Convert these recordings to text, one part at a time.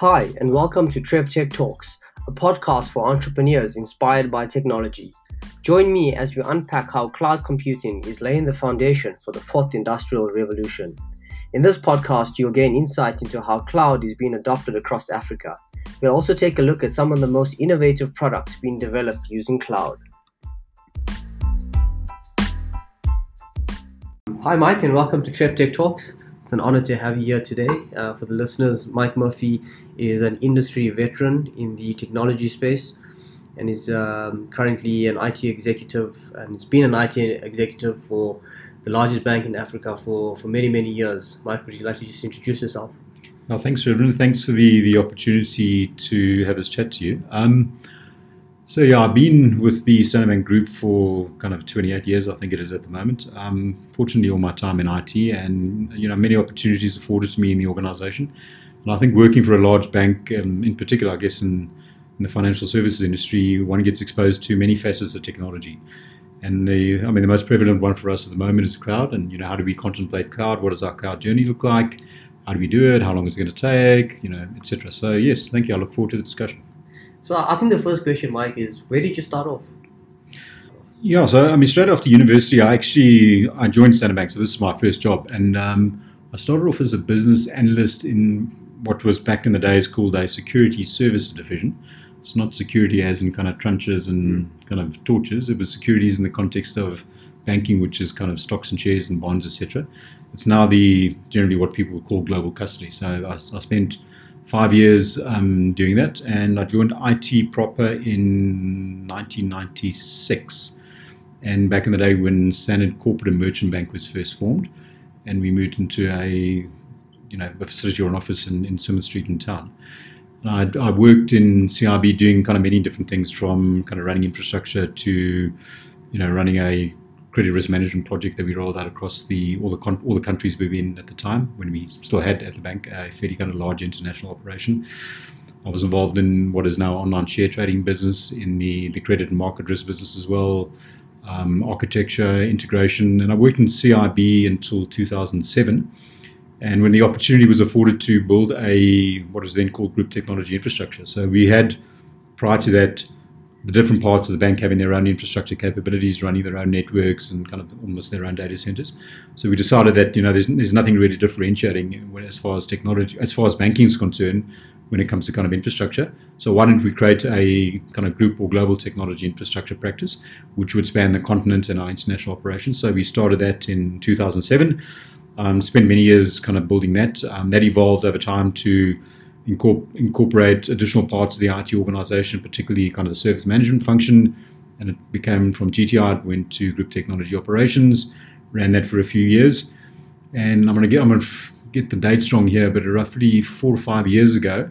Hi, and welcome to Trev Tech Talks, a podcast for entrepreneurs inspired by technology. Join me as we unpack how cloud computing is laying the foundation for the fourth industrial revolution. In this podcast, you'll gain insight into how cloud is being adopted across Africa. We'll also take a look at some of the most innovative products being developed using cloud. Hi, Mike, and welcome to Trev Tech Talks. It's an honor to have you here today. Uh, for the listeners, Mike Murphy is an industry veteran in the technology space and is um, currently an IT executive and has been an IT executive for the largest bank in Africa for, for many, many years. Mike, would you like to just introduce yourself? Well, thanks, Reverend. Thanks for the, the opportunity to have this chat to you. Um, so yeah, I've been with the Standard Group for kind of 28 years, I think it is at the moment. Um, fortunately, all my time in IT, and you know, many opportunities afforded to me in the organisation. And I think working for a large bank, um, in particular, I guess in, in the financial services industry, one gets exposed to many facets of technology. And the, I mean, the most prevalent one for us at the moment is cloud. And you know, how do we contemplate cloud? What does our cloud journey look like? How do we do it? How long is it going to take? You know, etc. So yes, thank you. I look forward to the discussion. So I think the first question, Mike, is where did you start off? Yeah, so I mean, straight off after university, I actually I joined Standard Bank, so this is my first job, and um, I started off as a business analyst in what was back in the days called a security services division. It's not security as in kind of trunches and kind of torches. It was securities in the context of banking, which is kind of stocks and shares and bonds, etc. It's now the generally what people would call global custody. So I, I spent five years um, doing that, and I joined IT proper in 1996. And back in the day when Standard Corporate and Merchant Bank was first formed, and we moved into a you know a facility or an office in, in Simmonds Street in town. I, I worked in CIB doing kind of many different things from kind of running infrastructure to you know running a credit risk management project that we rolled out across the all the con- all the countries we were in at the time when we still had at the bank a fairly kind of large international operation. I was involved in what is now online share trading business, in the, the credit and market risk business as well, um, architecture, integration, and I worked in CIB until 2007. And when the opportunity was afforded to build a what was then called Group Technology Infrastructure, so we had prior to that the different parts of the bank having their own infrastructure capabilities, running their own networks, and kind of almost their own data centers. So we decided that you know there's, there's nothing really differentiating as far as technology, as far as banking is concerned, when it comes to kind of infrastructure. So why don't we create a kind of group or global technology infrastructure practice, which would span the continent and our international operations? So we started that in 2007. Um, spent many years kind of building that. Um, that evolved over time to incorporate additional parts of the IT organization, particularly kind of the service management function. And it became from GTI, it went to Group Technology Operations, ran that for a few years. And I'm going to get, I'm going to get the date strong here, but roughly four or five years ago,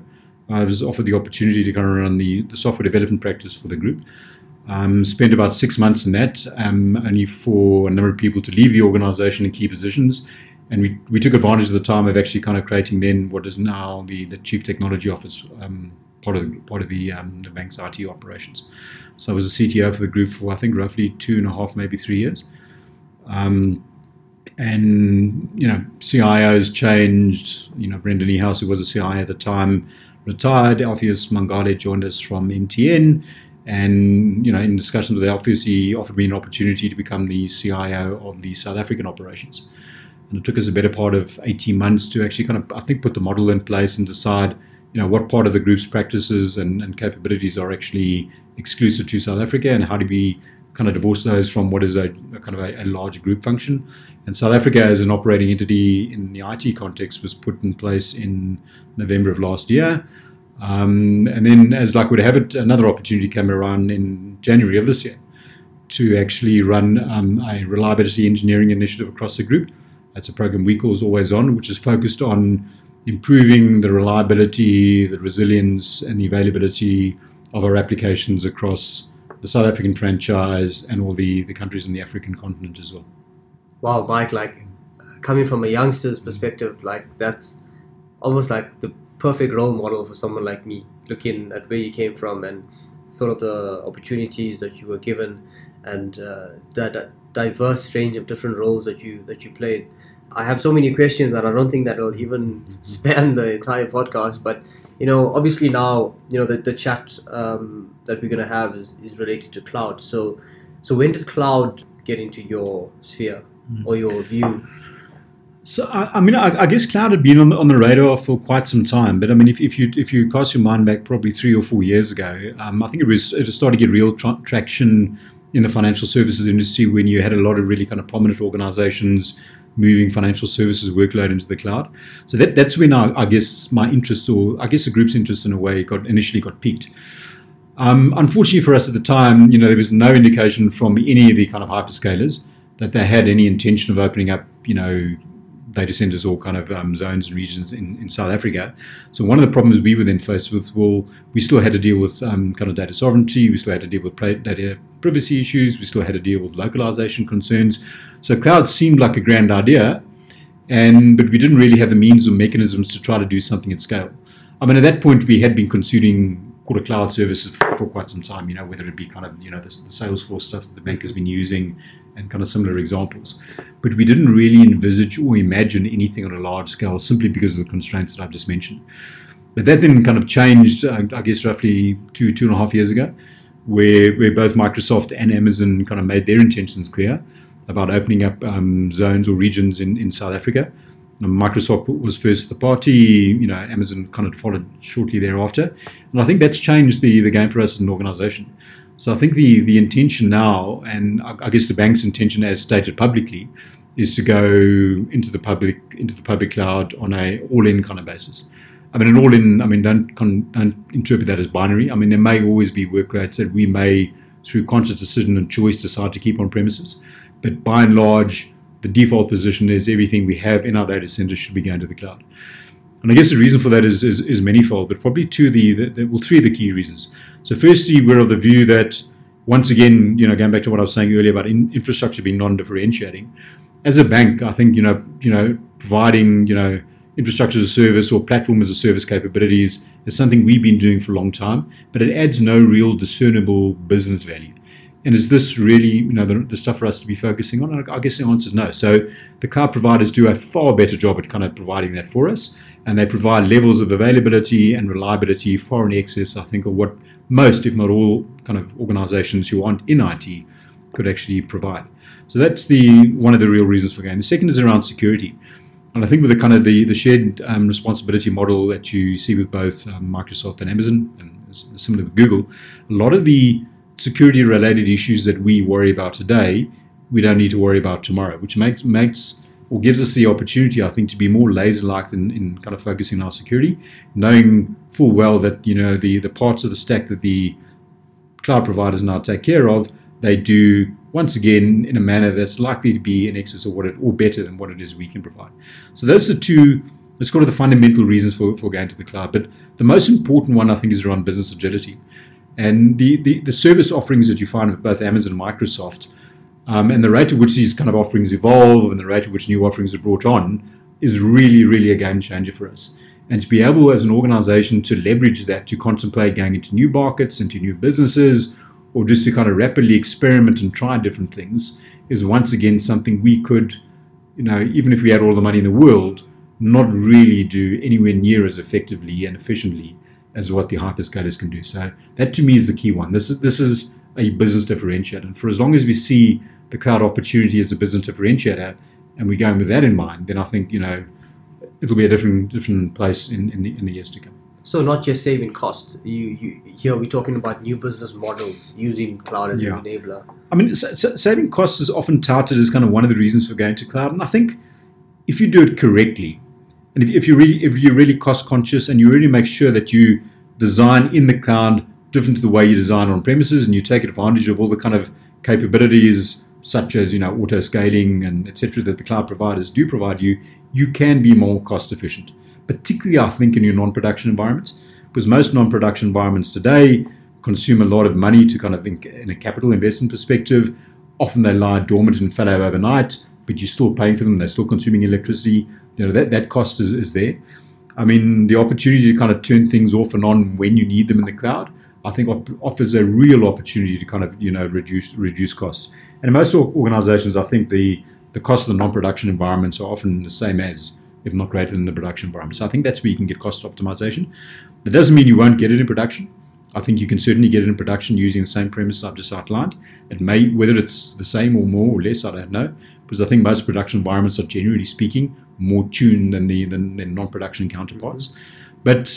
I was offered the opportunity to kind of run the, the software development practice for the group. Um, spent about six months in that, um, only for a number of people to leave the organization in key positions and we, we took advantage of the time of actually kind of creating then what is now the, the chief technology office um, part of the, part of the, um, the bank's IT operations. So I was a CTO for the group for I think roughly two and a half, maybe three years. Um, and you know, CIOs changed. You know, Brenda Niehaus, who was a CIO at the time, retired. Alpheus Mangale joined us from MTN, and you know, in discussions with Alpheus, he offered me an opportunity to become the CIO of the South African operations. And it took us a better part of 18 months to actually kind of, I think, put the model in place and decide, you know, what part of the group's practices and, and capabilities are actually exclusive to South Africa and how do we kind of divorce those from what is a, a kind of a, a, large group function. And South Africa as an operating entity in the IT context was put in place in November of last year. Um, and then, as luck would have it, another opportunity came around in January of this year to actually run um, a reliability engineering initiative across the group that's a program we call Always On, which is focused on improving the reliability, the resilience, and the availability of our applications across the South African franchise and all the, the countries in the African continent as well. Wow, Mike, like coming from a youngster's perspective, like that's almost like the perfect role model for someone like me, looking at where you came from and sort of the opportunities that you were given and uh, that, that diverse range of different roles that you that you played. I have so many questions, and I don't think that will even span the entire podcast. But you know, obviously now, you know, the, the chat um, that we're going to have is, is related to cloud. So, so when did cloud get into your sphere mm. or your view? So I, I mean, I, I, guess cloud had been on the, on the radar for quite some time. But I mean, if, if you if you cast your mind back probably three or four years ago, um, I think it was it started to get real tra- traction in the financial services industry when you had a lot of really kind of prominent organizations moving financial services workload into the cloud. So that, that's when I, I guess my interest, or I guess the group's interest in a way, got initially got piqued. Um, unfortunately for us at the time, you know, there was no indication from any of the kind of hyperscalers that they had any intention of opening up, you know, data centers or kind of um, zones and regions in, in South Africa. So one of the problems we were then faced with, well, we still had to deal with um, kind of data sovereignty, we still had to deal with data privacy issues, we still had to deal with localization concerns. So cloud seemed like a grand idea, and but we didn't really have the means or mechanisms to try to do something at scale. I mean, at that point, we had been consuming quarter cloud services for, for quite some time. You know, whether it be kind of you know the, the Salesforce stuff that the bank has been using, and kind of similar examples. But we didn't really envisage or imagine anything on a large scale simply because of the constraints that I've just mentioned. But that then kind of changed, I guess, roughly two two and a half years ago, where where both Microsoft and Amazon kind of made their intentions clear about opening up um, zones or regions in, in South Africa. Microsoft was first the party, you know, Amazon kind of followed shortly thereafter. And I think that's changed the, the game for us as an organization. So I think the, the intention now, and I, I guess the bank's intention as stated publicly, is to go into the public into the public cloud on a all-in kind of basis. I mean, an all-in. I mean, don't, don't interpret that as binary. I mean, there may always be workloads that we may, through conscious decision and choice, decide to keep on premises. But by and large, the default position is everything we have in our data centers should be going to the cloud. And I guess the reason for that is, is, is manifold, but probably two of the, the, the, well, three of the key reasons. So firstly, we're of the view that once again, you know, going back to what I was saying earlier about in, infrastructure being non-differentiating, as a bank, I think you know, you know, providing you know infrastructure as a service or platform as a service capabilities is something we've been doing for a long time, but it adds no real discernible business value. And is this really, you know, the, the, stuff for us to be focusing on? And I guess the answer is no. So the cloud providers do a far better job at kind of providing that for us, and they provide levels of availability and reliability far in excess, I think, of what most, if not all, kind of organizations who aren't in IT could actually provide. So that's the one of the real reasons for going. The second is around security. And I think with the kind of the, the shared um, responsibility model that you see with both um, Microsoft and Amazon, and similar with Google, a lot of the security related issues that we worry about today, we don't need to worry about tomorrow, which makes makes or gives us the opportunity, I think, to be more laser like in, in kind of focusing on our security, knowing full well that you know the the parts of the stack that the cloud providers now take care of, they do once again in a manner that's likely to be in excess of what it or better than what it is we can provide. So those are two let's call it the fundamental reasons for, for going to the cloud. But the most important one I think is around business agility. And the, the, the service offerings that you find with both Amazon and Microsoft, um, and the rate at which these kind of offerings evolve and the rate at which new offerings are brought on is really, really a game changer for us. And to be able as an organization to leverage that to contemplate going into new markets, into new businesses, or just to kind of rapidly experiment and try different things is once again something we could, you know, even if we had all the money in the world, not really do anywhere near as effectively and efficiently as what the hyperscalers can do. So that to me is the key one. This is this is a business differentiator. And for as long as we see the cloud opportunity as a business differentiator and we're going with that in mind, then I think, you know, it'll be a different different place in, in the in the years to come. So not just saving costs. You, you here we're talking about new business models using cloud as yeah. an enabler. I mean, saving costs is often touted as kind of one of the reasons for going to cloud, and I think if you do it correctly, and if, if you really if you're really cost conscious and you really make sure that you design in the cloud different to the way you design on premises, and you take advantage of all the kind of capabilities such as you know auto scaling and etc. that the cloud providers do provide you, you can be more cost efficient. Particularly, I think, in your non-production environments, because most non-production environments today consume a lot of money to kind of in, in a capital investment perspective. Often they lie dormant and fallow overnight, but you're still paying for them. They're still consuming electricity you know that that cost is, is there. I mean, the opportunity to kind of turn things off and on when you need them in the cloud, I think offers a real opportunity to kind of you know reduce reduce costs. And in most organizations, I think the the cost of the non-production environments are often the same as if not greater than the production environment. So I think that's where you can get cost optimization. That doesn't mean you won't get it in production. I think you can certainly get it in production using the same premise I've just outlined. It may, whether it's the same or more or less, I don't know, because I think most production environments are generally speaking more tuned than the than, than non-production counterparts. Mm-hmm. But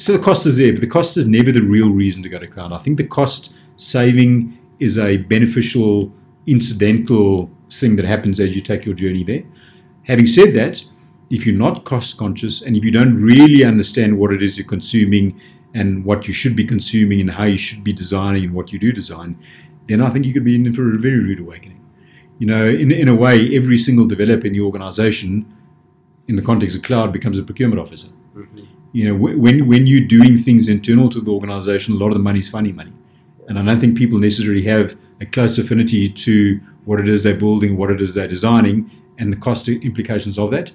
so the cost is there, but the cost is never the real reason to go to cloud. I think the cost saving is a beneficial incidental thing that happens as you take your journey there. Having said that, if you're not cost conscious and if you don't really understand what it is you're consuming and what you should be consuming and how you should be designing and what you do design, then I think you could be in for a very rude awakening. You know, in, in a way, every single developer in the organization, in the context of cloud, becomes a procurement officer. Mm-hmm. You know, when, when you're doing things internal to the organization, a lot of the money is funny money. And I don't think people necessarily have a close affinity to what it is they're building, what it is they're designing, and the cost implications of that.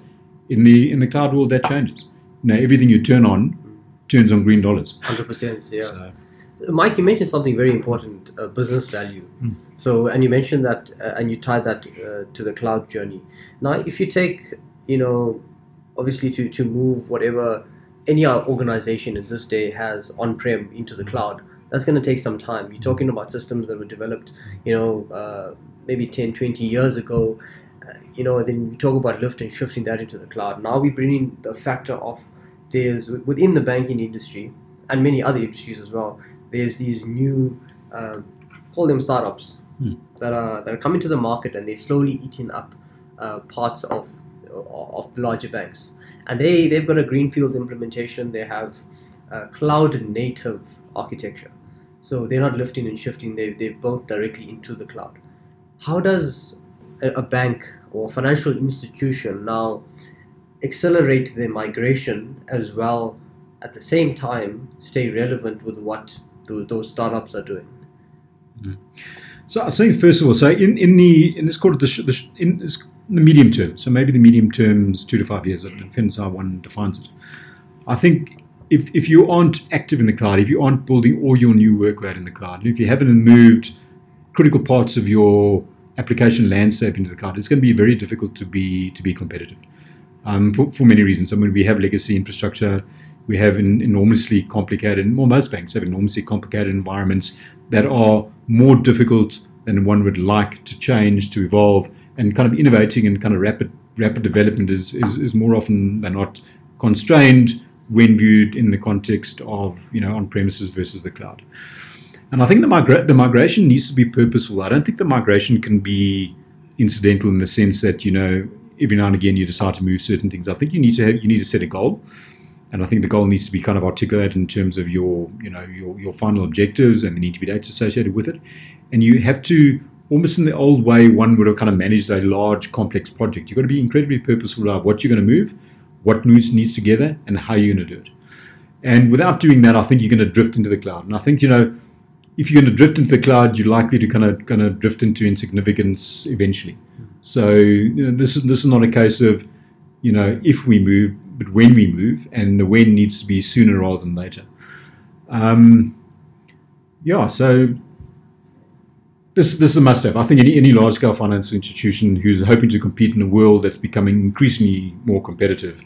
In the in the cloud world, that changes. You know, everything you turn on turns on green dollars. Hundred percent, yeah. So, Mike, you mentioned something very important: uh, business value. Hmm. So, and you mentioned that, uh, and you tied that uh, to the cloud journey. Now, if you take, you know, obviously to to move whatever any organization in this day has on-prem into the cloud, that's going to take some time. You're talking about systems that were developed, you know, uh, maybe 10, 20 years ago. Uh, you know, then we talk about lift and shifting that into the cloud. Now we're bringing the factor of there's within the banking industry and many other industries as well. There's these new, uh, call them startups, hmm. that are that are coming to the market and they're slowly eating up uh, parts of of the larger banks. And they they've got a greenfield implementation. They have cloud native architecture. So they're not lifting and shifting. They've they've built directly into the cloud. How does a, a bank or financial institution now accelerate their migration as well at the same time stay relevant with what those startups are doing mm-hmm. so i think first of all so in, in the in this quarter the, the in this, the medium term so maybe the medium term is two to five years it depends how one defines it i think if, if you aren't active in the cloud if you aren't building all your new workload in the cloud and if you haven't moved critical parts of your application landscape into the cloud it's going to be very difficult to be to be competitive um, for, for many reasons. I mean, we have legacy infrastructure, we have an enormously complicated, well, most banks have enormously complicated environments that are more difficult than one would like to change, to evolve, and kind of innovating and kind of rapid rapid development is, is, is more often than not constrained when viewed in the context of you know on premises versus the cloud. And I think the, migra- the migration needs to be purposeful. I don't think the migration can be incidental in the sense that you know every now and again you decide to move certain things. I think you need to have, you need to set a goal, and I think the goal needs to be kind of articulated in terms of your you know your your final objectives, and there need to be dates associated with it, and you have to almost in the old way one would have kind of managed a large complex project. You've got to be incredibly purposeful about what you're going to move, what needs needs together, and how you're going to do it. And without doing that, I think you're going to drift into the cloud. And I think you know if you're going to drift into the cloud, you're likely to kind of kind of drift into insignificance eventually. So you know, this is this is not a case of you know if we move, but when we move, and the when needs to be sooner rather than later. Um, yeah, so this this is a must-have. I think any, any large-scale financial institution who's hoping to compete in a world that's becoming increasingly more competitive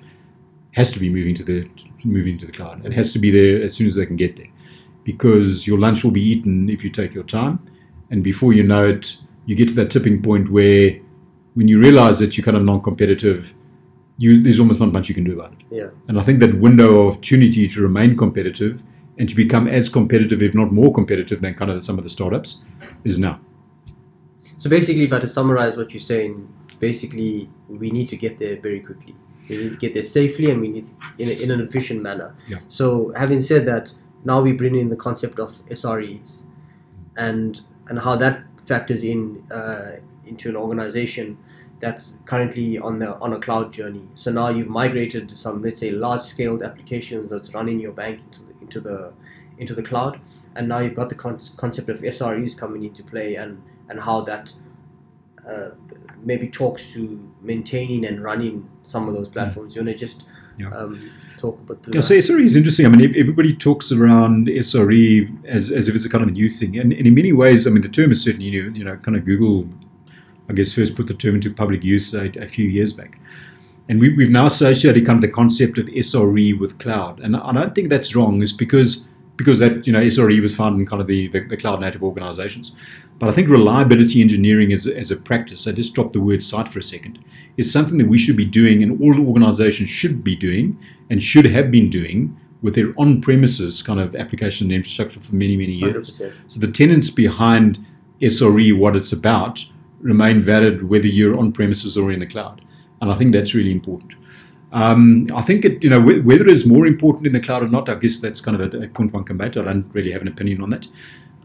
has to be moving to the moving to the cloud. It has to be there as soon as they can get there, because your lunch will be eaten if you take your time, and before you know it, you get to that tipping point where when you realize that you're kind of non-competitive, you, there's almost not much you can do about it. Yeah. And I think that window of opportunity to remain competitive and to become as competitive, if not more competitive, than kind of some of the startups is now. So basically, if I had to summarize what you're saying, basically we need to get there very quickly. We need to get there safely, and we need to, in, a, in an efficient manner. Yeah. So having said that, now we bring in the concept of SREs, and and how that factors in uh, into an organization that's currently on the on a cloud journey. So now you've migrated some, let's say, large-scaled applications that's running your bank into the into the into the cloud, and now you've got the con- concept of SREs coming into play, and and how that uh, maybe talks to maintaining and running some of those mm. platforms. You want to just yeah. um, talk about yeah, so SRE is interesting. I mean, everybody talks around SRE as, as if it's a kind of a new thing, and, and in many ways, I mean, the term is certainly new. You know, kind of Google I guess, first put the term into public use a, a few years back. And we, we've now associated kind of the concept of SRE with cloud. And I don't think that's wrong, is because because that you know SRE was found in kind of the, the, the cloud native organizations. But I think reliability engineering as, as a practice, I just dropped the word site for a second, is something that we should be doing and all organizations should be doing and should have been doing with their on-premises kind of application and infrastructure for many, many years. 100%. So the tenants behind SRE, what it's about, remain valid whether you're on premises or in the cloud. And I think that's really important. Um, I think it, you know, wh- whether it's more important in the cloud or not, I guess that's kind of a, a point one debate. I don't really have an opinion on that.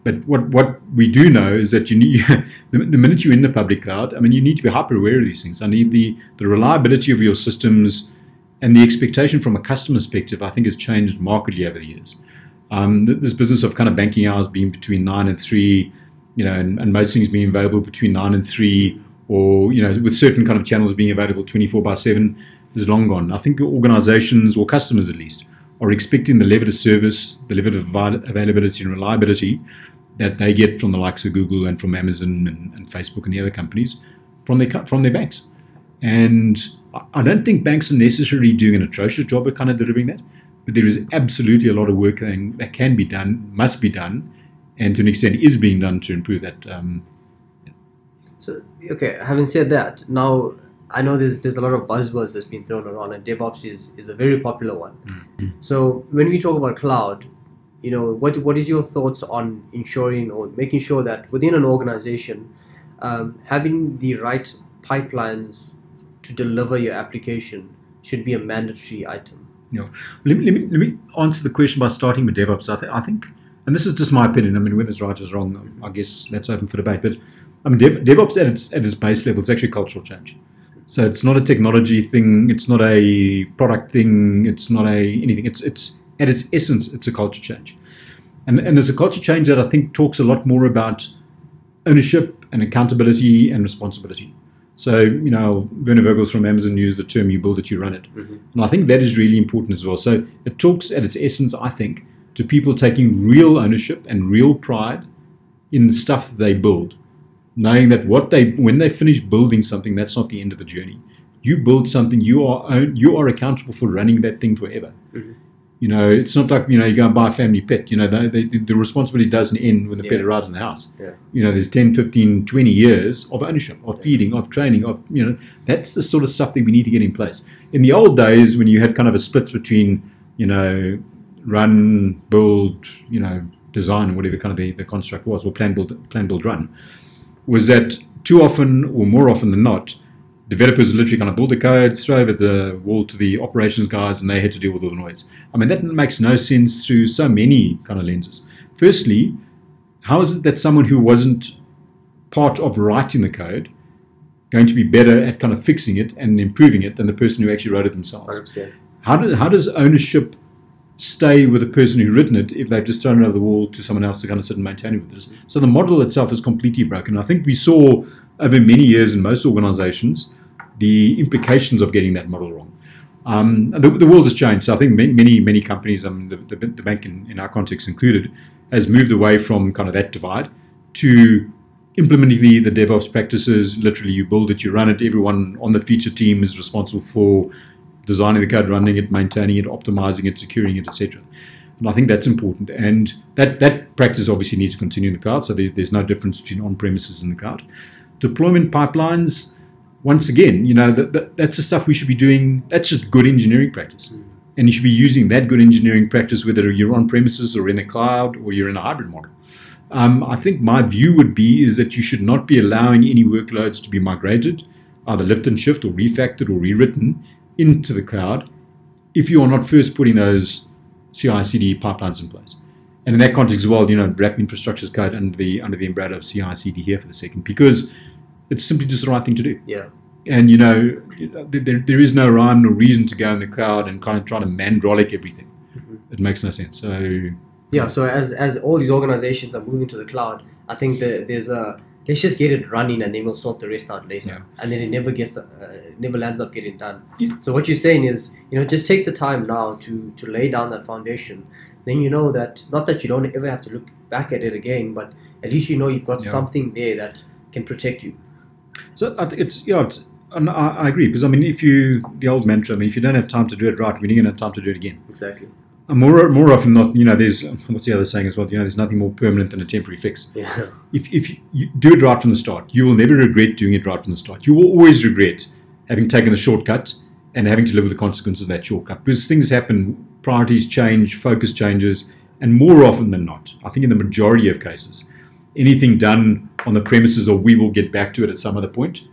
But what, what we do know is that you need, the, the minute you're in the public cloud, I mean, you need to be hyper aware of these things. I need the, the reliability of your systems and the expectation from a customer perspective, I think, has changed markedly over the years. Um, this business of kind of banking hours being between nine and three, you know, and, and most things being available between nine and three, or you know, with certain kind of channels being available 24 by seven, is long gone. I think organizations or customers at least are expecting the level of service, the level of availability and reliability that they get from the likes of Google and from Amazon and, and Facebook and the other companies from their from their banks. And I- don't think banks are necessarily doing an atrocious job of kind of delivering that, but there is absolutely a lot of work that, that can be done, must be done, and to an extent is being done to improve that. Um, So okay, having said that, now I know there's there's a lot of buzzwords that's been thrown around, and DevOps is, is a very popular one. So when we talk about cloud, you know, what what is your thoughts on ensuring or making sure that within an organization, um, having the right pipelines to deliver your application should be a mandatory item. let, me, let, me, let me answer the question by starting with DevOps. I, th- I think, and this is just my opinion. I mean, whether it's right or wrong, I guess that's open for debate. But I mean, Dev, DevOps at its at its base level, it's actually cultural change. So it's not a technology thing. It's not a product thing. It's not a anything. It's it's at its essence, it's a culture change, and and it's a culture change that I think talks a lot more about ownership and accountability and responsibility. So you know, Werner Vogels from Amazon used the term "you build it, you run it." Mm-hmm. And I think that is really important as well. So it talks at its essence, I think, to people taking real ownership and real pride in the stuff that they build, knowing that what they when they finish building something, that's not the end of the journey. You build something, you are own, you are accountable for running that thing forever. Mhm. You know, it's not like you know you go and buy a family pet. You know, the, the, the responsibility doesn't end when the pet arrives in the house. Yeah. You know, there's 10, 15, 20 years of ownership, of feeding, of training, of you know, that's the sort of stuff that we need to get in place. In the old days, when you had kind of a split between, you know, run, build, you know, design, whatever kind of the, the construct was, or plan, build, plan, build, run, was that too often, or more often than not, developers literally kind of build the code, throw over the wall to the operations guys, and they had to deal with all the noise. I mean, that makes no sense through so many kind of lenses. Firstly, how is it that someone who wasn't part of writing the code going to be better at kind of fixing it and improving it than the person who actually wrote it themselves? 100%. How, do, how does ownership stay with the person who's written it if they've just thrown it over the wall to someone else to kind of sit and maintain it with this? So the model itself is completely broken. I think we saw over many years in most organizations the implications of getting that model wrong. Um, the, the world has changed. So I think many, many, companies, um, the, the, the bank in, in our context included, has moved away from kind of that divide to implementing the, the DevOps practices. Literally, you build it, you run it. Everyone on the feature team is responsible for designing the code, running it, maintaining it, optimizing it, securing it, etc. And I think that's important. And that, that practice obviously needs to continue in the cloud. So there, there's no difference between on premises and the cloud. Deployment pipelines, once again, you know, that, that, that's the stuff we should be doing. That's just good engineering practice. And you should be using that good engineering practice whether you're on premises or in the cloud or you're in a hybrid model. Um, I think my view would be is that you should not be allowing any workloads to be migrated, either lift and shift or refactored or rewritten into the cloud if you are not first putting those CI/CD pipelines in place. And in that context as well, you know, wrap infrastructure as code under the under the umbrella of CI/CD here for the second because it's simply just the right thing to do. Yeah. And you know, there, there is no rhyme or reason to go in the cloud and kind of try to mandrolic everything. Mhm. It makes no sense. So Yeah, so as as all these organizations are moving to the cloud, I think that there's a let's just get it running and then we'll sort the rest out later. Yeah. And then it never gets uh, never lands up getting done. Yeah. So what you're saying is, you know, just take the time now to to lay down that foundation. Then you know that not that you don't ever have to look back at it again, but at least you know you've got Yeah. something there that can protect you. So I it's yeah. It's, and I, I agree because I mean, if you the old mantra, I mean, if you don't have time to do it right, when are you going to have time to do it again? Exactly. More more often not, you know, there's what's the other saying as well? You know, there's nothing more permanent than a temporary fix. Yeah. If if you, you do it right from the start, you will never regret doing it right from the start. You will always regret having taken the shortcut and having to live with the consequences of that shortcut because things happen, priorities change, focus changes, and more often than not, I think in the majority of cases, anything done on the premises or we will get back to it at some other point,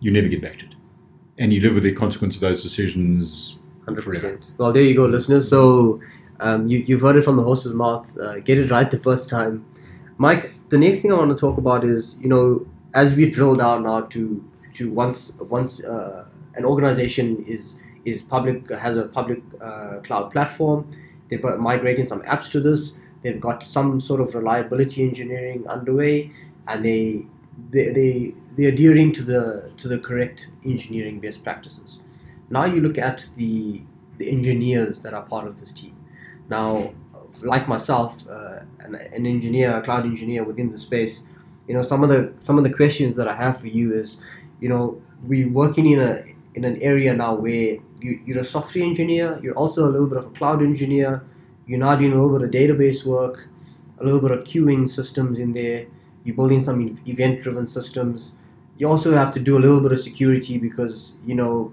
you never get back to it. And you live with the consequence of those decisions. Hundred forever. percent. Well, there you go, listeners. So um, you you've heard it from the horse's mouth. Uh, get it right the first time, Mike. The next thing I want to talk about is you know as we drill down now to to once once uh, an organization is is public has a public uh, cloud platform. They've got migrating some apps to this. They've got some sort of reliability engineering underway, and they they they they're adhering to the to the correct engineering best practices. Now you look at the the engineers that are part of this team. Now, like myself, uh, an, an engineer, a cloud engineer within the space, you know, some of the some of the questions that I have for you is, you know, we're working in a in an area now where you, you're a software engineer, you're also a little bit of a cloud engineer, you're now doing a little bit of database work, a little bit of queuing systems in there, you're building some event driven systems. You also have to do a little bit of security because, you know,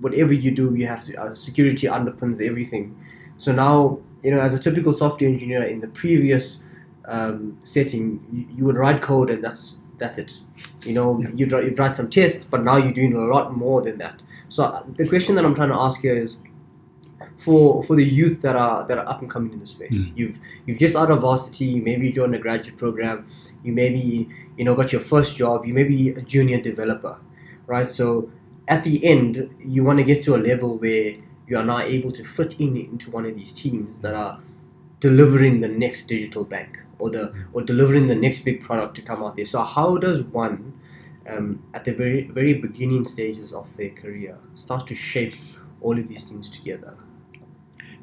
whatever you do, you have to, uh, security underpins everything. So now, you know, as a typical software engineer in the previous um, setting, you, you would write code and that's that's it. You know, Yeah. you'd, write- you'd write some tests, but now you're doing a lot more than that. So uh, the question that I'm trying to ask here is, for for the youth that are that are up and coming in the space, Mm. you've you've just out of varsity, maybe you maybe joined a graduate program, you maybe you know got your first job, you may be a junior developer, right? So at the end, you want to get to a level where you are now able to fit in into one of these teams that are delivering the next digital bank or the or delivering the next big product to come out there. So how does one um, at the very very beginning stages of their career start to shape all of these things together?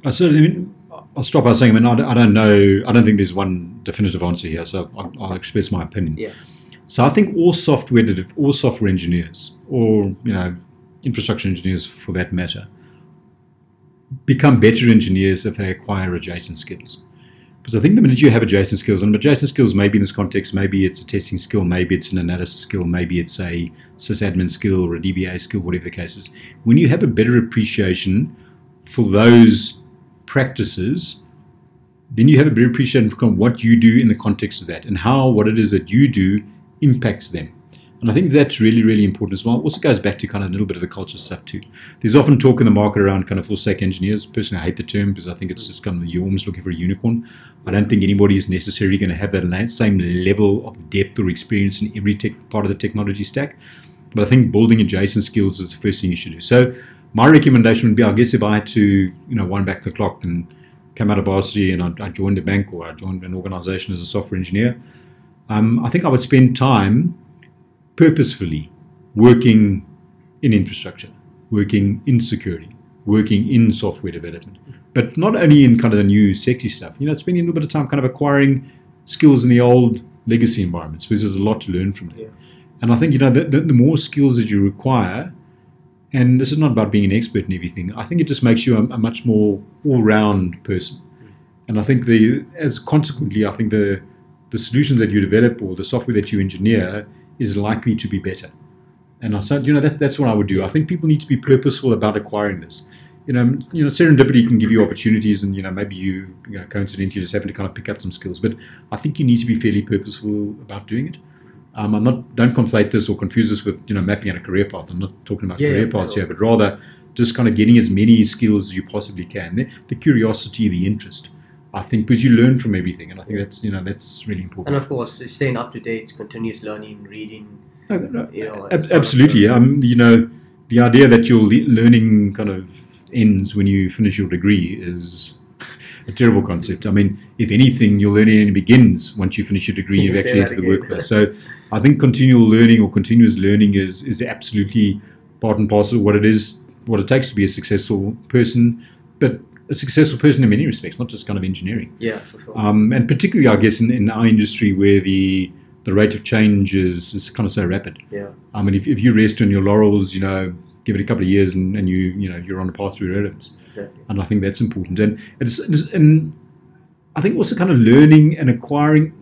Uh, so I mean, I'll stop by saying, I mean, I don't, I don't know, I don't think there's one definitive answer here, so I'll, I'll express my opinion. Yeah. So I think all software, all software engineers, or you know, infrastructure engineers for that matter, become better engineers if they acquire adjacent skills. Because I think the minute you have adjacent skills, and adjacent skills maybe in this context, maybe it's a testing skill, maybe it's an analysis skill, maybe it's a sysadmin skill or a DBA skill, whatever the case is. When you have a better appreciation for those practices, then you have a better appreciation for what you do in the context of that and how what it is that you do impacts them. And I think that's really, really important as well. Also goes back to kind of a little bit of the culture stuff too. There's often talk in the market around kind of full stack engineers. Personally, I hate the term because I think it's just kind of you're almost looking for a unicorn. I don't think anybody is necessarily going to have that same level of depth or experience in every tech, part of the technology stack. But I think building adjacent skills is the first thing you should do. So my recommendation would be, I guess, if I had to, you know, wind back the clock and came out of varsity and I, I joined a bank or I joined an organization as a software engineer, um, I think I would spend time purposefully working in infrastructure, working in security, working in software development, but not only in kind of the new sexy stuff. You know, spending a little bit of time kind of acquiring skills in the old legacy environments, because there's a lot to learn from there. Yeah. And I think you know the, the, the more skills that you require, and this is not about being an expert in everything. I think it just makes you a, a much more all-round person. And I think the as consequently, I think the the solutions that you develop or the software that you engineer is likely to be better. And I said, you know, that, that's what I would do. I think people need to be purposeful about acquiring this. You know, you know, serendipity can give you opportunities, and you know, maybe you, you know, coincidentally just happen to kind of pick up some skills. But I think you need to be fairly purposeful about doing it. Um, I'm not don't conflate this or confuse this with you know mapping out a career path. I'm not talking about Yeah, career paths sure. here, but rather just kind of getting as many skills as you possibly can. The, the curiosity, the interest. I think because you learn from everything, and I think that's you know that's really important. And of course, staying up to date, continuous learning, reading. No, no, You know, ab- absolutely. Um, you know, the idea that your le- learning kind of ends when you finish your degree is a terrible concept. I mean, if anything, your learning only begins once you finish your degree. You You've actually entered the workplace. So, I think continual learning or continuous learning is is absolutely part and parcel of what it is, what it takes to be a successful person, but a successful person in many respects, not just kind of engineering. Yeah, for sure. Um, and particularly, I guess, in, in our industry where the the rate of change is, is kind of so rapid. Yeah. I mean, if, if you rest on your laurels, you know, give it a couple of years and, and you you know you're on a path through relevance. Exactly. And I think that's important. And it's, it's and I think also kind of learning and acquiring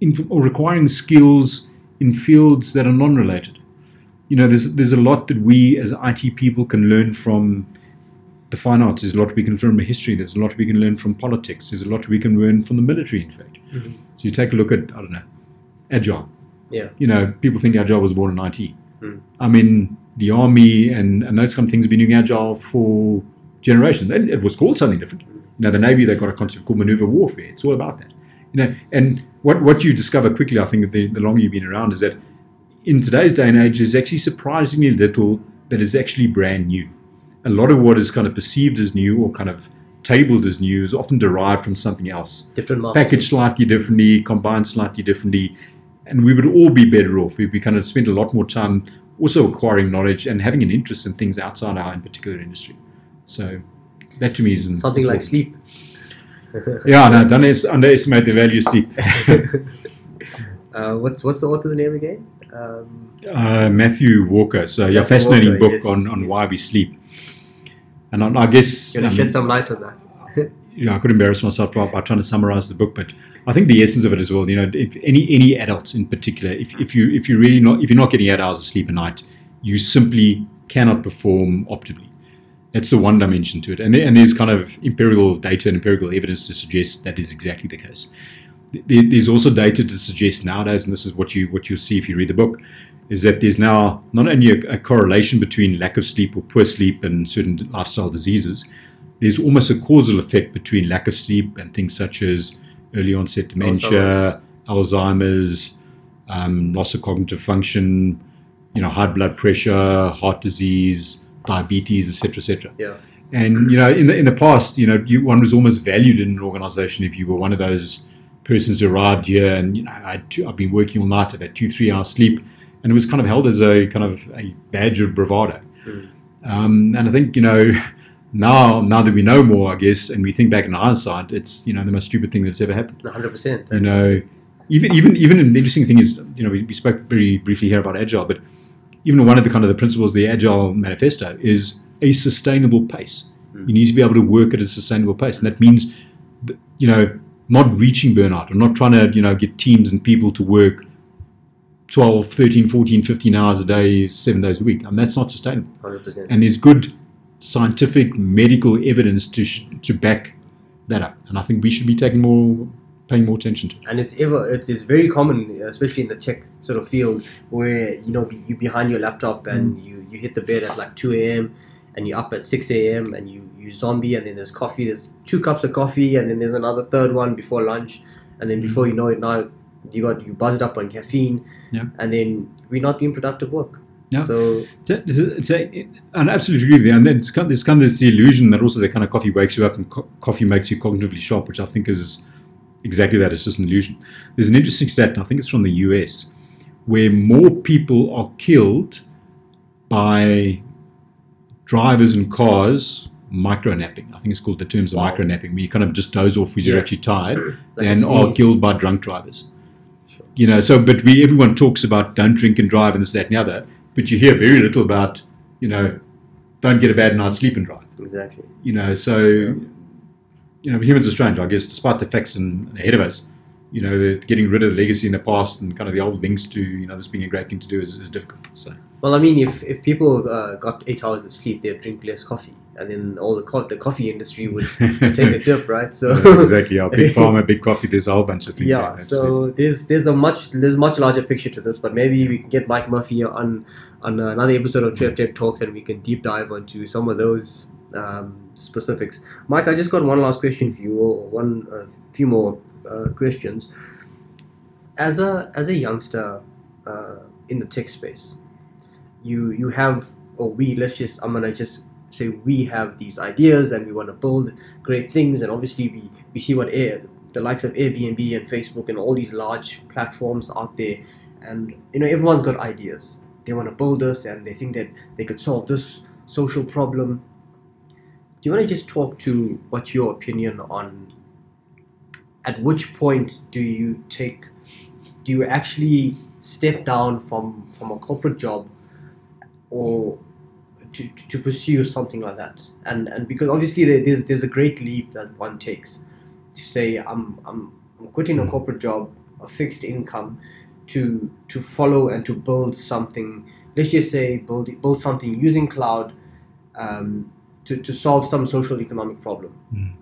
in, or requiring skills in fields that are non-related. You know, there's there's a lot that we as IT people can learn from the fine arts. There's a lot we can learn from history. There's a lot we can learn from politics. There's a lot we can learn from the military, in fact. Mhm. So you take a look at I don't know, agile. Yeah. You know, people think agile was born in IT. Mm. I mean, the army and, and those kind of things have been doing agile for generations. And it was called something different. You know, the Navy, they've got a concept called maneuver warfare. It's all about that. You know, and what, what you discover quickly, I think, the, the longer you've been around, is that in today's day and age, there's actually surprisingly little that is actually brand new. A lot of what is kind of perceived as new or kind of tabled as new is often derived from something else Different marketing. packaged slightly differently, combined slightly differently, and we would all be better off if we kind of spent a lot more time also acquiring knowledge and having an interest in things outside our in particular industry. So that to me is Something like sleep. Yeah, no, don't es- underestimate the value of sleep. uh, what's what's the author's name again? Um, Uh, Matthew Walker. So yeah, Matthew fascinating Walker, book yes, on, on yes. why we sleep. And I, I guess you want um, shed some light on that? you know, I could embarrass myself by, by trying to summarize the book, but I think the essence of it as well, you know, if any any adults in particular, if, if you if you really not if you're not getting eight hours of sleep a night, you simply cannot perform optimally. That's the one dimension to it, and there, and there's kind of empirical data and empirical evidence to suggest that is exactly the case. There- There's also data to suggest nowadays, and this is what you what you'll see if you read the book, is that there's now not only a, a correlation between lack of sleep or poor sleep and certain lifestyle diseases, there's almost a causal effect between lack of sleep and things such as early onset dementia, Alzheimer's, um, loss of cognitive function, you know, high blood pressure, heart disease, diabetes, etc., etc. Yeah. And you know, in the in the past, you know, you, one was almost valued in an organization if you were one of those persons who arrived here and you know, I I've been working all night, I've had two, three hours sleep, and it was kind of held as a kind of a badge of bravado. Mm. Um, and I think you know, now now that we know more, I guess, and we think back in hindsight, it's you know the most stupid thing that's ever happened. 100%. You know, even even even an interesting thing is, you know, we, we spoke very briefly here about agile, but even one of the kind of the principles of the agile manifesto is a sustainable pace. Mm. You need to be able to work at a sustainable pace, and that means, you know, not reaching burnout or not trying to you know get teams and people to work 12, 13, 14, 15 hours a day, seven days a week. Mean, that's not sustainable. 100%. And there's good scientific medical evidence to sh- to back that up, and I think we should be taking more paying more attention to. it. and it's ever it's, it's very common especially in the tech sort of field where you know you're behind your laptop and Mm. you you hit the bed at like 2 a.m and you're up at 6 a.m and you you zombie and then there's coffee there's two cups of coffee and then there's another third one before lunch and then before you know it now you got you buzzed up on caffeine. Yeah. and then we're not doing productive work Yeah. so It's a, it's and I absolutely agree with you. And then it's kind, there's kind of this illusion that also the kind of coffee wakes you up and co- coffee makes you cognitively sharp, which I think is exactly that. It's just an illusion. There's an interesting stat, I think it's from the US, where more people are killed by drivers and cars micro napping. I think it's called the terms of Wow. micro napping, where you kind of just doze off because you're actually tired, like and are killed by drunk drivers Sure. you know so but we everyone talks about don't drink and drive and this that and the other but you hear very little about you know don't get a bad night's sleep and drive. Exactly. You know so you know humans are strange i guess despite the facts in, ahead of us. You know getting rid of the legacy in the past and kind of the old links to you know this being a great thing to do is, is difficult so. Well, I mean, if, if people uh, got eight hours of sleep, they'd drink less coffee, and then all the co- the coffee industry would take a dip, right? So Yeah, exactly yeah, big pharma big coffee there's a whole bunch of things yeah. So there's there's a much there's much larger picture to this, but maybe we can get Mike Murphy on on another episode of Trev Tech Talks, and we can deep dive onto some of those um, specifics. Mike, I just got one last question for you, or one a few more uh, questions. As a as a youngster uh, in the tech space, you you have or we let's just I'm gonna just say we have these ideas and we want to build great things and obviously we we see what air the likes of Airbnb and Facebook and all these large platforms out there and you know everyone's got ideas. They want to build this and they think that they could solve this social problem. Do you want to just talk to what's your opinion on at which point do you take do you actually step down from from a corporate job or to, to pursue something like that. And and because obviously there's there's a great leap that one takes to say i'm i'm, I'm quitting a corporate job a fixed income to to follow and to build something let's just say build build something using cloud um, to, to solve some social economic problem. Mm.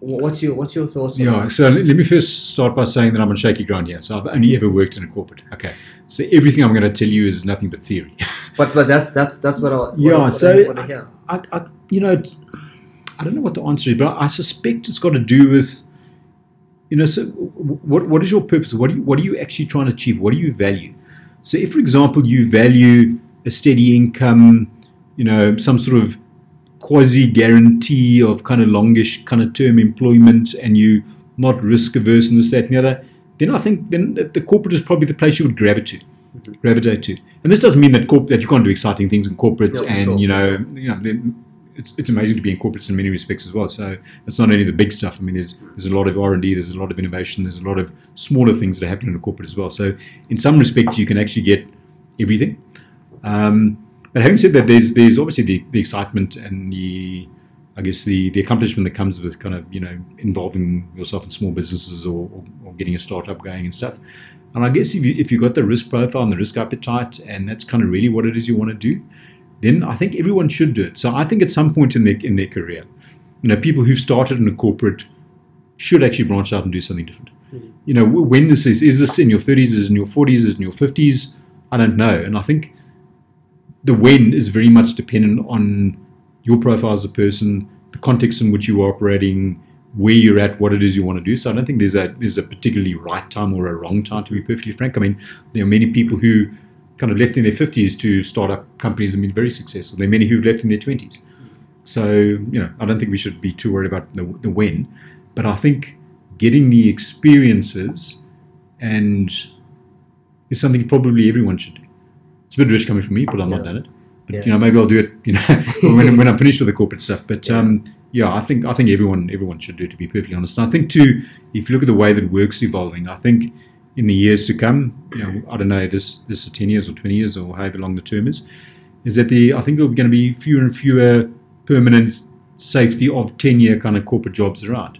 What's your what's your thoughts Yeah, that? so let me first start by saying that I'm on shaky ground here. So I've only ever worked in a corporate. Okay, so everything I'm going to tell you is nothing but theory. but but that's that's that's what i what Yeah, I, what so- I, what I hear I, I, you know, I don't know what the answer is, but I suspect it's got to do with, you know, so what what is your purpose? What do you, what are you actually trying to achieve? What do you value? So, if, for example, you value a steady income, you know, some sort of quasi guarantee of kind of longish kind of term employment, and you not risk averse and this, that, and the other, then I think then the corporate is probably the place you would gravitate Mhm. gravitate to. And this doesn't mean that corp- that you can't do exciting things in corporate, and sure, you know, you know, it's, it's amazing to be in corporates in many respects as well. So it's not only the big stuff. I mean, there's there's a lot of R and D, there's a lot of innovation, there's a lot of smaller things that happen in a corporate as well. So in some respects, you can actually get everything. Um, but having said that, there's there's obviously the, the excitement and the I guess the, the accomplishment that comes with kind of you know involving yourself in small businesses or, or, or getting a startup going and stuff. And I guess if you if you've got the risk profile and the risk appetite, and that's kind of really what it is you want to do, then I think everyone should do it. So I think at some point in their in their career, you know, people who've started in a corporate should actually branch out and do something different. Mhm. You know, when this is is this in your 30s, is it in your 40s, is it in your 50s? I don't know. And I think the when is very much dependent on your profile as a person, the context in which you are operating, where you're at, what it is you want to do. So I don't think there's a there's a particularly right time or a wrong time to be perfectly frank. I mean, there are many people who kind of left in their 50s to start up companies and been very successful. There are many who've left in their 20s. So, you know, I don't think we should be too worried about the, the when, but I think getting the experiences and is something probably everyone should do. It's a bit rich coming from me, but I've not done it. But you know, maybe I'll do it. You know, when, when I'm finished with the corporate stuff. But Yeah. um, yeah, I think I think everyone everyone should do it. To be perfectly honest, and I think too, if you look at the way that work's evolving, I think in the years to come, you know, I don't know, this this is ten years or twenty years or however long the term is, is that the I think there are going to be fewer and fewer permanent safety of ten year kind of corporate jobs around.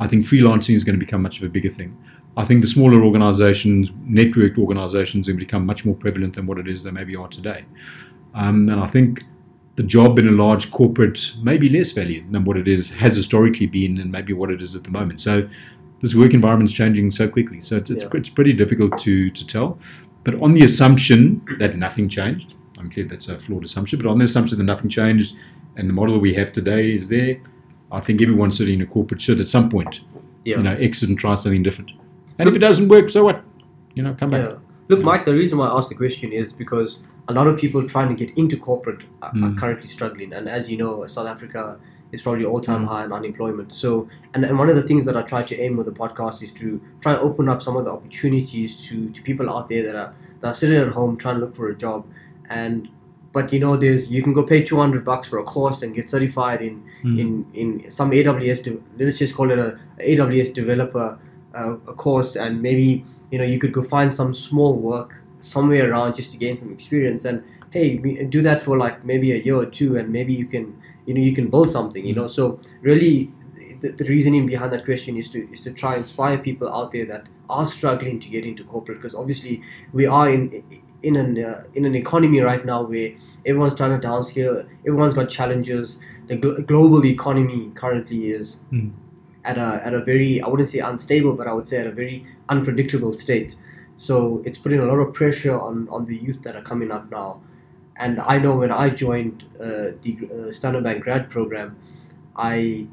I think freelancing is going to become much of a bigger thing. I think the smaller organizations, networked organizations, to become much more prevalent than what it is they maybe are today. Um, and I think the job in a large corporate may be less valued than what it is has historically been, and maybe what it is at the moment. So this work environment is changing so quickly, so it's, it's, Yeah. it's pretty difficult to to tell. But on the assumption that nothing changed, I'm clear that's a flawed assumption. But on the assumption that nothing changed, and the model we have today is there, I think everyone sitting in a corporate should at some point, yeah you know, exit and try something different. And if it doesn't work, so what? You know, come back. Yeah. Look, Mike, the reason why I asked the question is because a lot of people trying to get into corporate are, are Mm. currently struggling. And as you know, South Africa is probably all time Mm. high in unemployment. So, and, and one of the things that I try to aim with the podcast is to try to open up some of the opportunities to, to people out there that are, that are sitting at home trying to look for a job. And but you know, there's you can go pay two hundred bucks for a course and get certified in Mm. in in some AWS. Let's just call it a AWS developer uh, a course, and maybe you know you could go find some small work somewhere around just to gain some experience. And hey, do that for like maybe a year or two, and maybe you can you know you can build something. You know, so really. The, the reasoning behind that question is to is to try and inspire people out there that are struggling to get into corporate because obviously we are in in an uh, in an economy right now where everyone's trying to downscale everyone's got challenges the gl- global economy currently is Mm. At a at a very I wouldn't say unstable, but I would say at a very unpredictable state. So it's putting a lot of pressure on on the youth that are coming up now. And I know when I joined uh, the uh, Standard Bank grad program, I,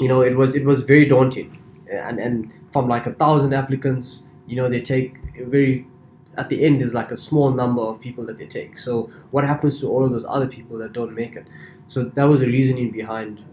you know, it was it was very daunting, and and from like a thousand applicants, you know, they take very at the end is like a small number of people that they take. So what happens to all of those other people that don't make it? So that was the reasoning behind.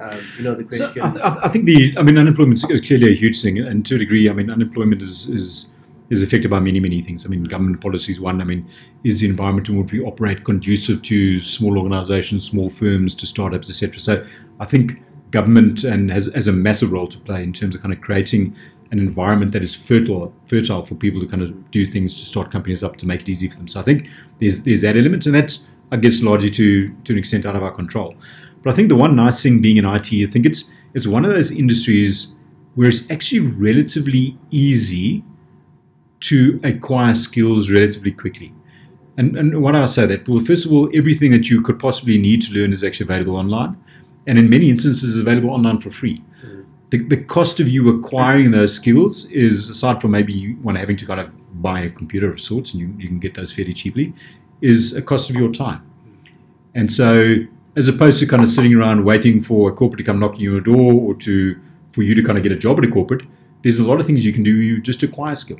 Um, you know, the question. I, I th- I think the, I mean, unemployment is clearly a huge thing, and to a degree, I mean, unemployment is is is affected by many many things. I mean, government policies. One, I mean, is the environment in which we operate conducive to small organisations, small firms, to startups, etc. So I think government and has has a massive role to play in terms of kind of creating an environment that is fertile, fertile for people to kind of do things to start companies up to make it easy for them. So I think there's there's that element, and that's I guess largely to to an extent out of our control. But I think the one nice thing being in IT, I think it's it's one of those industries where it's actually relatively easy to acquire skills relatively quickly. And, and why do I say that? Well, first of all, everything that you could possibly need to learn is actually available online, and in many instances, available online for free. Mm. The, the cost of you acquiring those skills is, aside from maybe you want having to kind of buy a computer of sorts, and you, you can get those fairly cheaply, is a cost of your time. And so, as opposed to kind of sitting around waiting for a corporate to come knocking you a door or to for you to kind of get a job at a corporate, there's a lot of things you can do you just acquire skill.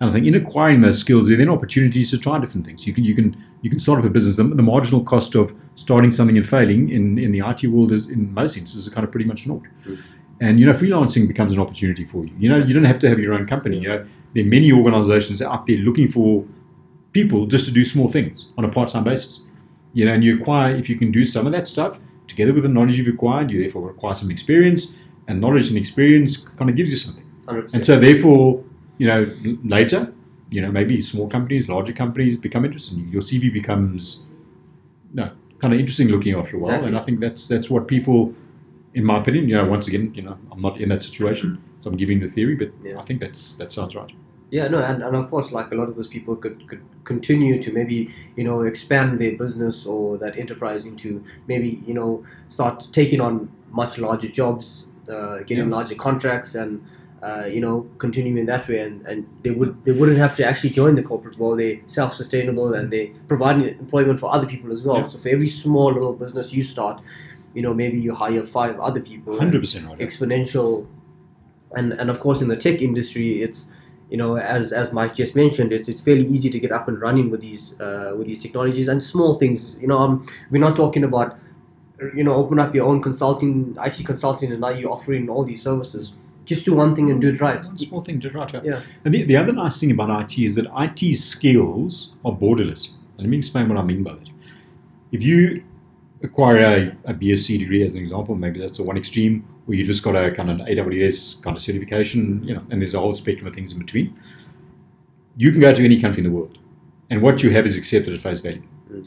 And I think in acquiring those skills, there are then opportunities to try different things. You can you can you can start up a business. The, the marginal cost of starting something and failing in, in the IT world is in most instances kind of pretty much naught. Mm. And you know, freelancing becomes an opportunity for you. You know, you don't have to have your own company. You know, there are many organizations out there looking for people just to do small things on a part-time basis. You know, and you acquire if you can do some of that stuff together with the knowledge you've acquired, you therefore acquire some experience, and knowledge and experience kind of gives you something. 100%. And so therefore you know, later, you know, maybe small companies, larger companies become interested. Your CV becomes, you know, kind of interesting looking after a while. Exactly. And I think that's that's what people, in my opinion, you know, once again, you know, I'm not in that situation, so I'm giving the theory, but yeah. I think that's that sounds right. Yeah, no, and, and of course, like a lot of those people could, could continue to maybe, you know, expand their business or that enterprise into maybe, you know, start taking on much larger jobs, uh, getting yeah. larger contracts and uh, you know, continuing that way, and, and they would they wouldn't have to actually join the corporate world. They're self sustainable and they provide employment for other people as well. Yeah. So for every small little business you start, you know, maybe you hire five other people. Hundred percent right. Exponential, and and of course in the tech industry, it's you know as as Mike just mentioned, it's it's fairly easy to get up and running with these uh, with these technologies and small things. You know, um, we're not talking about you know open up your own consulting IT consulting and now you're offering all these services just do one thing and do it right. One small thing, do it right. Yeah. And the, the other nice thing about IT is that IT skills are borderless. let me explain what I mean by that. If you acquire a, a BSc degree, as an example, maybe that's the one extreme, or you just got a kind of AWS kind of certification, you know, and there's a whole spectrum of things in between. You can go to any country in the world, and what you have is accepted at face value.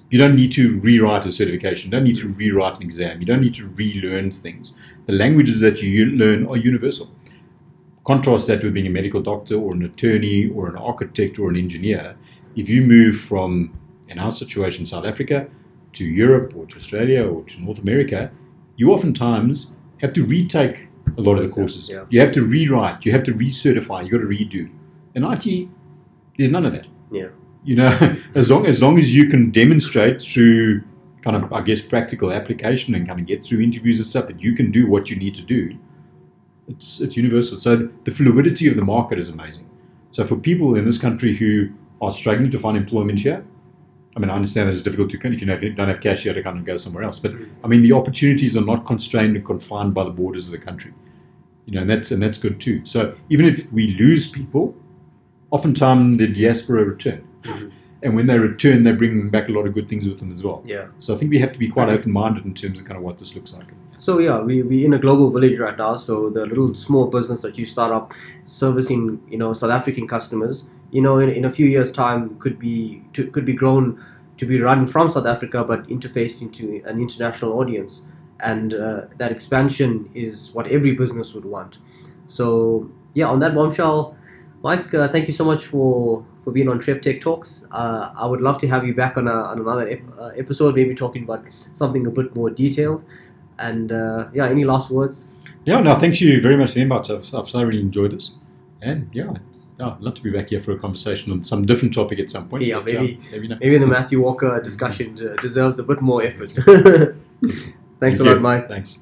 You don't need to rewrite a certification. You don't need to rewrite an exam. You don't need to relearn things. The languages that you learn are universal. Contrast that with being a medical doctor or an attorney or an architect or an engineer. If you move from, in our situation, South Africa to Europe or to Australia or to North America, you oftentimes have to retake a lot of the courses. Yeah. You have to rewrite, you have to recertify, you got to redo. In IT, there's none of that. Yeah. You know, as long as long as you can demonstrate through kind of I guess practical application and kind of get through interviews and stuff that you can do what you need to do, it's it's universal. So the fluidity of the market is amazing. So for people in this country who are struggling to find employment here, I mean, I understand that it's difficult to if you don't have cash here to kind of go somewhere else. But I mean, the opportunities are not constrained and confined by the borders of the country. You know, and that's and that's good too. So even if we lose people, oftentimes the diaspora return. Mm-hmm. And when they return, they bring back a lot of good things with them as well. Yeah. So I think we have to be quite open minded in terms of kind of what this looks like. So yeah, we we in a global village right now. So the little small business that you start up, servicing you know South African customers, you know, in, in a few years' time could be to, could be grown to be run from South Africa, but interfaced into an international audience, and uh, that expansion is what every business would want. So yeah, on that bombshell, Mike, uh, thank you so much for for being on Trev Tech Talks. Uh, I would love to have you back on, a, on another ep- uh, episode, maybe talking about something a bit more detailed. And uh, yeah, any last words? Yeah, no, thank you very much for the invite. I've, I've thoroughly enjoyed this. And yeah, yeah, I'd love to be back here for a conversation on some different topic at some point. Yeah, but, maybe, maybe, no. maybe the Matthew Walker discussion deserves a bit more effort. Thanks Thank a lot, Mike. Thanks.